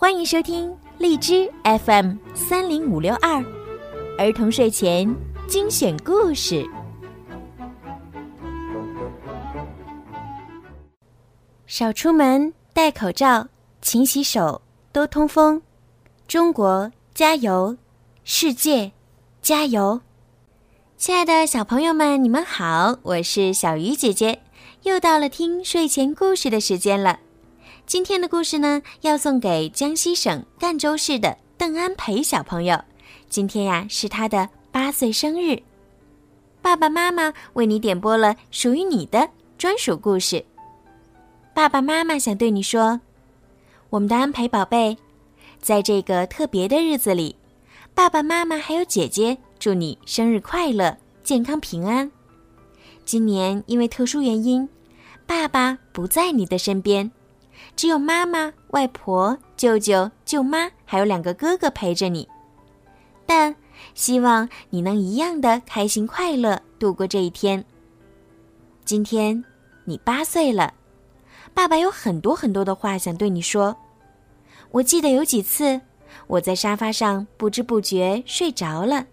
欢迎收听荔枝 FM 三零五六二儿童睡前精选故事。少出门，戴口罩，勤洗手，多通风。中国加油，世界加油！亲爱的小朋友们，你们好，我是小鱼姐姐，又到了听睡前故事的时间了。今天的故事呢，要送给江西省赣州市的邓安培小朋友。今天呀，是他的八岁生日。爸爸妈妈为你点播了属于你的专属故事。爸爸妈妈想对你说，我们的安培宝贝，在这个特别的日子里，爸爸妈妈还有姐姐祝你生日快乐，健康平安。今年因为特殊原因，爸爸不在你的身边。只有妈妈、外婆、舅舅、舅妈，还有两个哥哥陪着你。但希望你能一样的开心快乐度过这一天。今天你八岁了，爸爸有很多很多的话想对你说。我记得有几次我在沙发上不知不觉睡着了，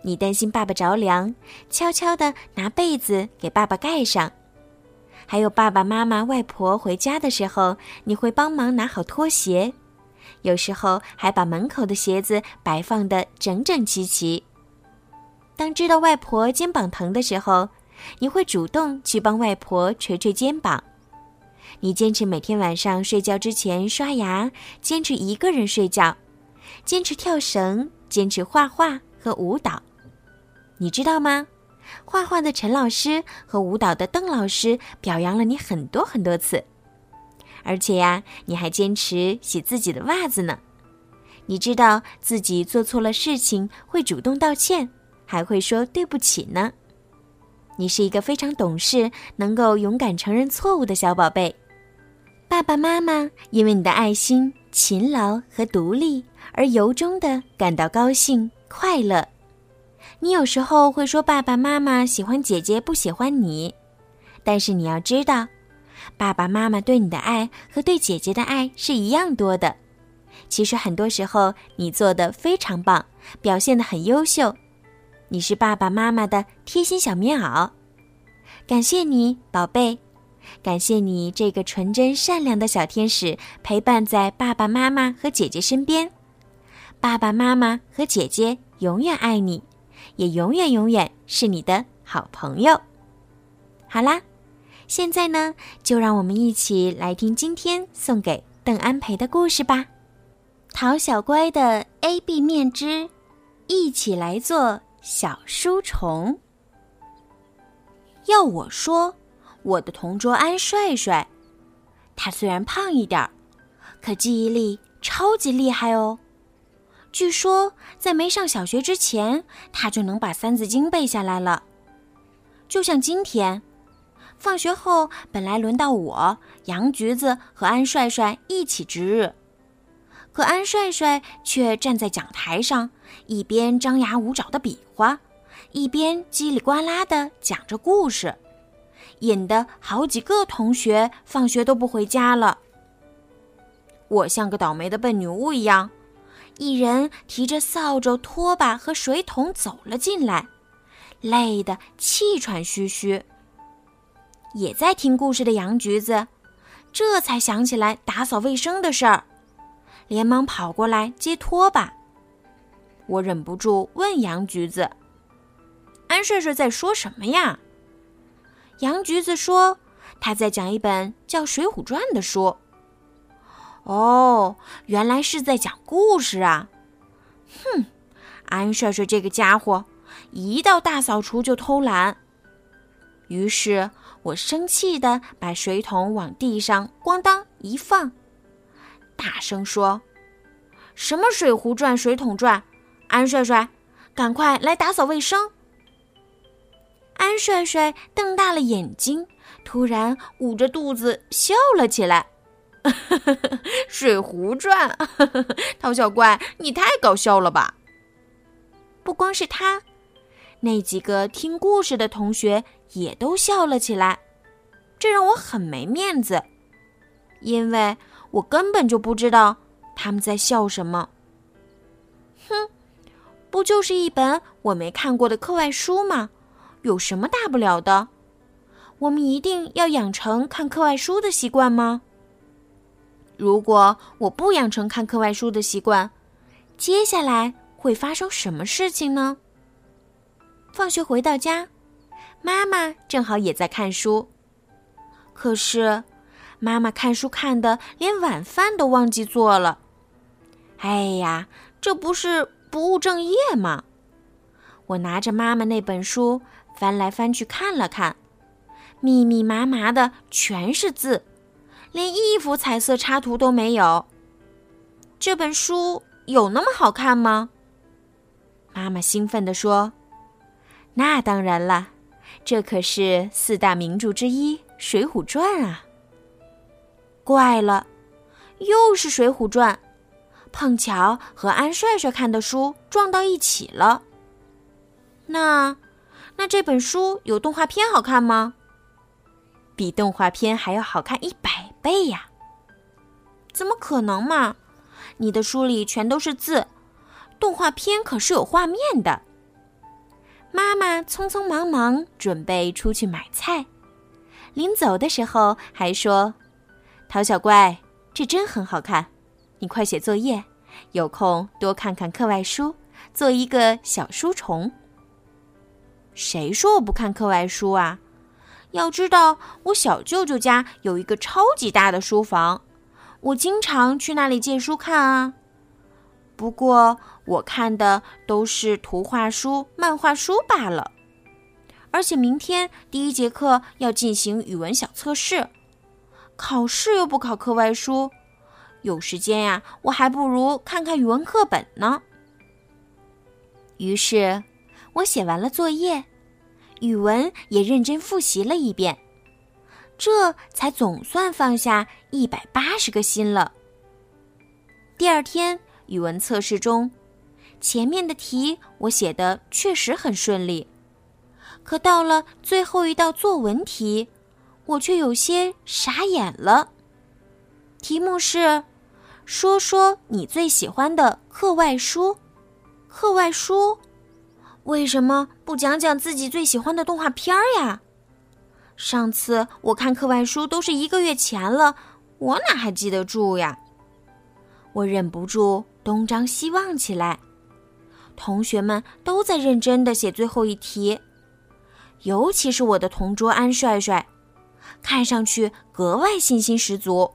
你担心爸爸着凉，悄悄的拿被子给爸爸盖上。还有爸爸妈妈、外婆回家的时候，你会帮忙拿好拖鞋，有时候还把门口的鞋子摆放得整整齐齐。当知道外婆肩膀疼的时候，你会主动去帮外婆捶捶肩膀。你坚持每天晚上睡觉之前刷牙，坚持一个人睡觉，坚持跳绳，坚持画画和舞蹈。你知道吗？画画的陈老师和舞蹈的邓老师表扬了你很多很多次，而且呀，你还坚持洗自己的袜子呢。你知道自己做错了事情会主动道歉，还会说对不起呢。你是一个非常懂事、能够勇敢承认错误的小宝贝。爸爸妈妈因为你的爱心、勤劳和独立而由衷的感到高兴、快乐。你有时候会说爸爸妈妈喜欢姐姐不喜欢你，但是你要知道，爸爸妈妈对你的爱和对姐姐的爱是一样多的。其实很多时候你做的非常棒，表现的很优秀，你是爸爸妈妈的贴心小棉袄。感谢你，宝贝，感谢你这个纯真善良的小天使陪伴在爸爸妈妈和姐姐身边。爸爸妈妈和姐姐永远爱你。也永远永远是你的好朋友。好啦，现在呢，就让我们一起来听今天送给邓安培的故事吧。陶小乖的 A B 面之，一起来做小书虫。要我说，我的同桌安帅帅，他虽然胖一点儿，可记忆力超级厉害哦。据说，在没上小学之前，他就能把《三字经》背下来了。就像今天，放学后本来轮到我杨橘子和安帅帅一起值日，可安帅帅却站在讲台上，一边张牙舞爪的比划，一边叽里呱啦的讲着故事，引得好几个同学放学都不回家了。我像个倒霉的笨女巫一样。一人提着扫帚、拖把和水桶走了进来，累得气喘吁吁。也在听故事的杨橘子，这才想起来打扫卫生的事儿，连忙跑过来接拖把。我忍不住问杨橘子：“安帅帅在说什么呀？”杨橘子说：“他在讲一本叫《水浒传》的书。”哦，原来是在讲故事啊！哼，安帅帅这个家伙，一到大扫除就偷懒。于是我生气的把水桶往地上咣当一放，大声说：“什么《水壶转》《水桶转》？安帅帅，赶快来打扫卫生！”安帅帅瞪大了眼睛，突然捂着肚子笑了起来。《水浒传》，陶小怪，你太搞笑了吧！不光是他，那几个听故事的同学也都笑了起来，这让我很没面子，因为我根本就不知道他们在笑什么。哼，不就是一本我没看过的课外书吗？有什么大不了的？我们一定要养成看课外书的习惯吗？如果我不养成看课外书的习惯，接下来会发生什么事情呢？放学回到家，妈妈正好也在看书。可是，妈妈看书看的连晚饭都忘记做了。哎呀，这不是不务正业吗？我拿着妈妈那本书翻来翻去看了看，密密麻麻的全是字。连一幅彩色插图都没有。这本书有那么好看吗？妈妈兴奋地说：“那当然了，这可是四大名著之一《水浒传》啊！”怪了，又是《水浒传》，碰巧和安帅帅看的书撞到一起了。那，那这本书有动画片好看吗？比动画片还要好看一百。倍呀？怎么可能嘛！你的书里全都是字，动画片可是有画面的。妈妈匆匆忙忙准备出去买菜，临走的时候还说：“陶小乖，这真很好看，你快写作业，有空多看看课外书，做一个小书虫。”谁说我不看课外书啊？要知道，我小舅舅家有一个超级大的书房，我经常去那里借书看啊。不过，我看的都是图画书、漫画书罢了。而且，明天第一节课要进行语文小测试，考试又不考课外书，有时间呀，我还不如看看语文课本呢。于是，我写完了作业。语文也认真复习了一遍，这才总算放下一百八十个心了。第二天语文测试中，前面的题我写的确实很顺利，可到了最后一道作文题，我却有些傻眼了。题目是：说说你最喜欢的课外书。课外书。为什么不讲讲自己最喜欢的动画片儿呀？上次我看课外书都是一个月前了，我哪还记得住呀？我忍不住东张西望起来，同学们都在认真的写最后一题，尤其是我的同桌安帅帅，看上去格外信心十足。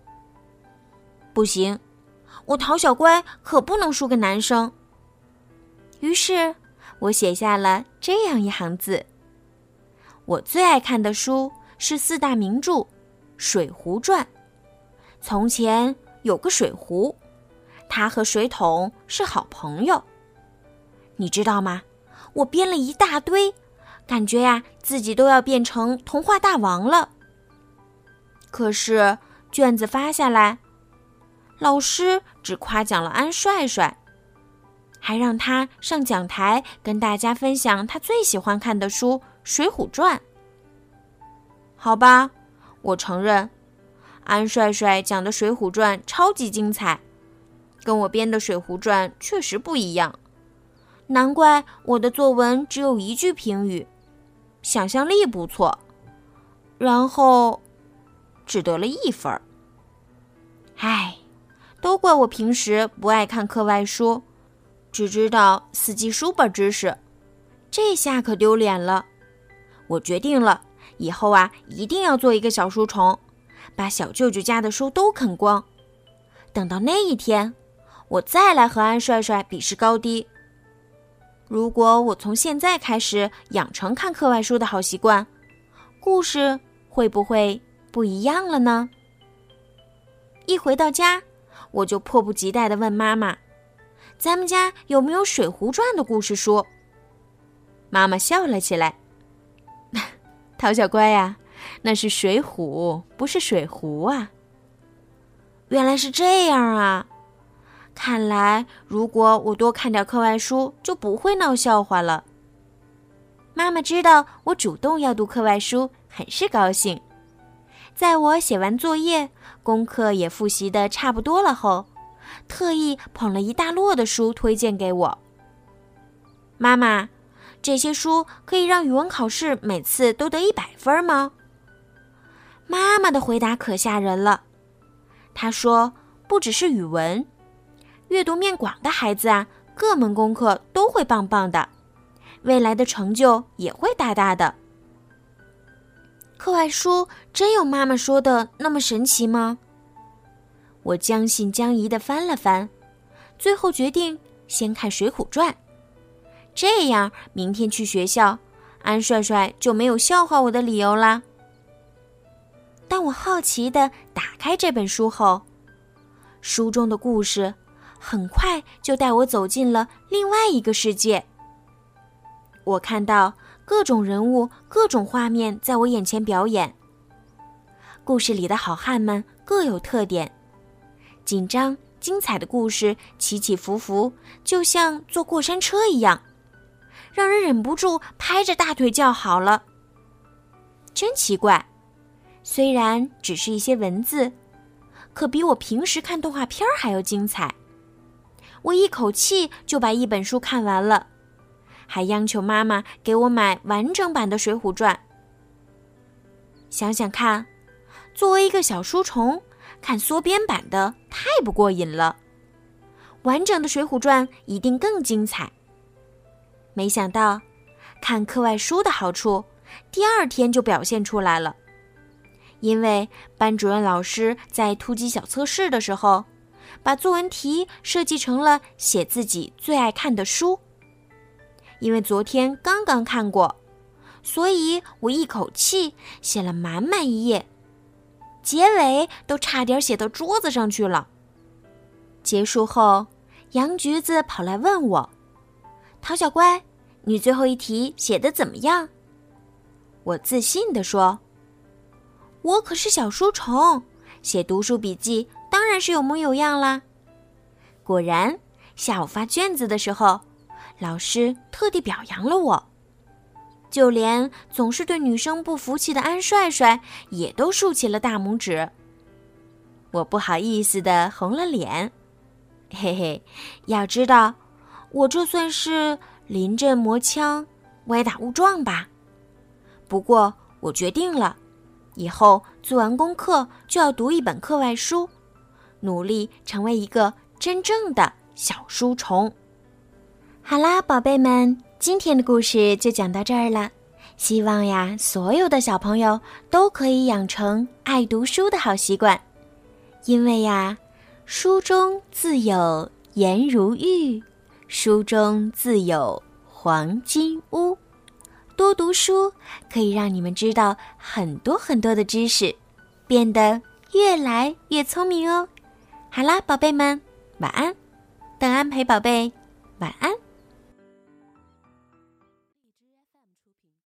不行，我陶小乖可不能输给男生。于是。我写下了这样一行字：我最爱看的书是四大名著《水浒传》。从前有个水壶，它和水桶是好朋友。你知道吗？我编了一大堆，感觉呀自己都要变成童话大王了。可是卷子发下来，老师只夸奖了安帅帅。还让他上讲台跟大家分享他最喜欢看的书《水浒传》。好吧，我承认，安帅帅讲的《水浒传》超级精彩，跟我编的《水浒传》确实不一样。难怪我的作文只有一句评语：想象力不错。然后，只得了一分儿。唉，都怪我平时不爱看课外书。只知道死记书本知识，这下可丢脸了。我决定了，以后啊，一定要做一个小书虫，把小舅舅家的书都啃光。等到那一天，我再来和安帅帅比试高低。如果我从现在开始养成看课外书的好习惯，故事会不会不一样了呢？一回到家，我就迫不及待地问妈妈。咱们家有没有《水浒传》的故事书？妈妈笑了起来。陶小乖呀，那是水浒，不是水壶啊。原来是这样啊！看来如果我多看点课外书，就不会闹笑话了。妈妈知道我主动要读课外书，很是高兴。在我写完作业、功课也复习的差不多了后。特意捧了一大摞的书推荐给我。妈妈，这些书可以让语文考试每次都得一百分吗？妈妈的回答可吓人了。她说：“不只是语文，阅读面广的孩子啊，各门功课都会棒棒的，未来的成就也会大大的。”课外书真有妈妈说的那么神奇吗？我将信将疑的翻了翻，最后决定先看《水浒传》。这样，明天去学校，安帅帅就没有笑话我的理由啦。当我好奇的打开这本书后，书中的故事很快就带我走进了另外一个世界。我看到各种人物、各种画面在我眼前表演。故事里的好汉们各有特点，紧张精彩的故事起起伏伏，就像坐过山车一样。让人忍不住拍着大腿叫好了。真奇怪，虽然只是一些文字，可比我平时看动画片还要精彩。我一口气就把一本书看完了，还央求妈妈给我买完整版的《水浒传》。想想看，作为一个小书虫，看缩编版的太不过瘾了。完整的《水浒传》一定更精彩。没想到，看课外书的好处，第二天就表现出来了。因为班主任老师在突击小测试的时候，把作文题设计成了写自己最爱看的书。因为昨天刚刚看过，所以我一口气写了满满一页，结尾都差点写到桌子上去了。结束后，杨橘子跑来问我。陶小乖，你最后一题写的怎么样？我自信地说：“我可是小书虫，写读书笔记当然是有模有样啦。”果然，下午发卷子的时候，老师特地表扬了我，就连总是对女生不服气的安帅帅也都竖起了大拇指。我不好意思的红了脸，嘿嘿，要知道。我这算是临阵磨枪，歪打误撞吧。不过我决定了，以后做完功课就要读一本课外书，努力成为一个真正的小书虫。好啦，宝贝们，今天的故事就讲到这儿了。希望呀，所有的小朋友都可以养成爱读书的好习惯，因为呀，书中自有颜如玉。书中自有黄金屋，多读书可以让你们知道很多很多的知识，变得越来越聪明哦。好啦，宝贝们，晚安。邓安陪宝贝，晚安。